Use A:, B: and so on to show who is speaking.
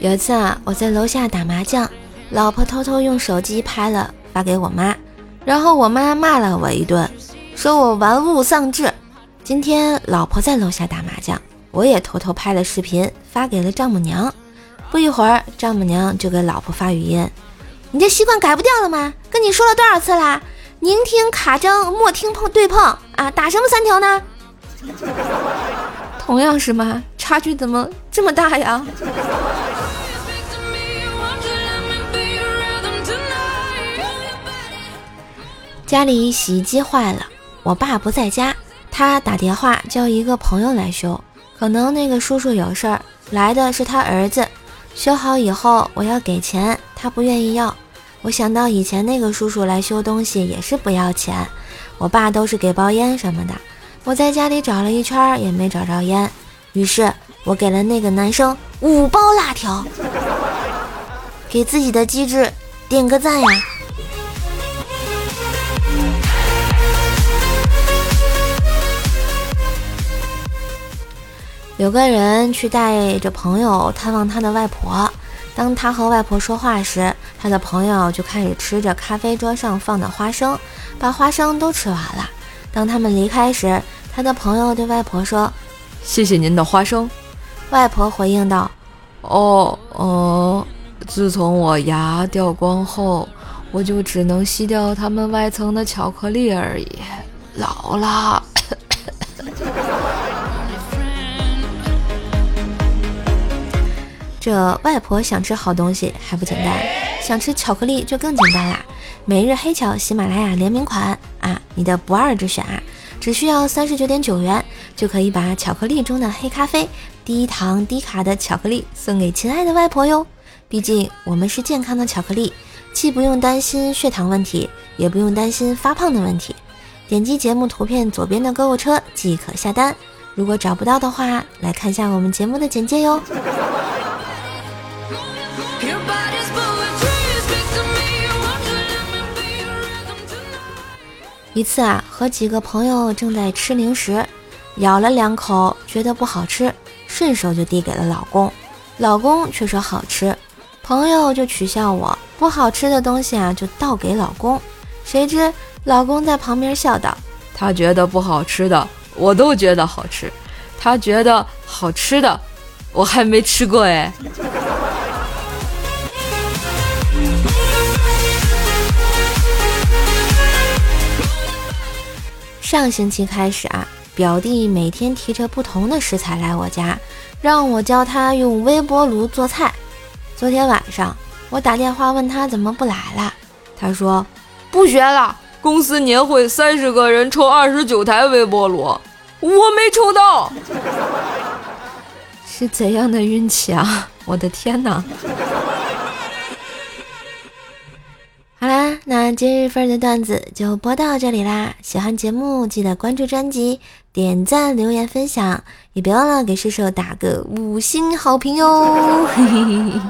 A: 有一次啊，我在楼下打麻将，老婆偷偷用手机拍了发给我妈，然后我妈骂了我一顿，说我玩物丧志。今天老婆在楼下打麻将，我也偷偷拍了视频发给了丈母娘。不一会儿，丈母娘就给老婆发语音：“你这习惯改不掉了吗？跟你说了多少次啦？宁听卡张，莫听碰对碰啊！打什么三条呢？”同样是妈，差距怎么这么大呀？家里洗衣机坏了，我爸不在家，他打电话叫一个朋友来修。可能那个叔叔有事儿，来的是他儿子。修好以后我要给钱，他不愿意要。我想到以前那个叔叔来修东西也是不要钱，我爸都是给包烟什么的。我在家里找了一圈也没找着烟，于是我给了那个男生五包辣条，给自己的机智点个赞呀！有个人去带着朋友探望他的外婆，当他和外婆说话时，他的朋友就开始吃着咖啡桌上放的花生，把花生都吃完了。当他们离开时，他的朋友对外婆说：“
B: 谢谢您的花生。”
A: 外婆回应道：“
B: 哦，哦，自从我牙掉光后，我就只能吸掉它们外层的巧克力而已，老了。”
A: 这外婆想吃好东西还不简单，想吃巧克力就更简单啦！每日黑巧喜马拉雅联名款啊，你的不二之选啊！只需要三十九点九元，就可以把巧克力中的黑咖啡、低糖低卡的巧克力送给亲爱的外婆哟。毕竟我们是健康的巧克力，既不用担心血糖问题，也不用担心发胖的问题。点击节目图片左边的购物车即可下单。如果找不到的话，来看一下我们节目的简介哟。一次啊，和几个朋友正在吃零食，咬了两口，觉得不好吃，顺手就递给了老公，老公却说好吃，朋友就取笑我不好吃的东西啊就倒给老公，谁知老公在旁边笑道：“
B: 他觉得不好吃的，我都觉得好吃；他觉得好吃的，我还没吃过哎。”
A: 上星期开始啊，表弟每天提着不同的食材来我家，让我教他用微波炉做菜。昨天晚上我打电话问他怎么不来了，他说
B: 不学了。公司年会三十个人抽二十九台微波炉，我没抽到，
A: 是怎样的运气啊！我的天哪！那今日份的段子就播到这里啦！喜欢节目记得关注专辑、点赞、留言、分享，也别忘了给射手打个五星好评哟！嘿嘿嘿嘿。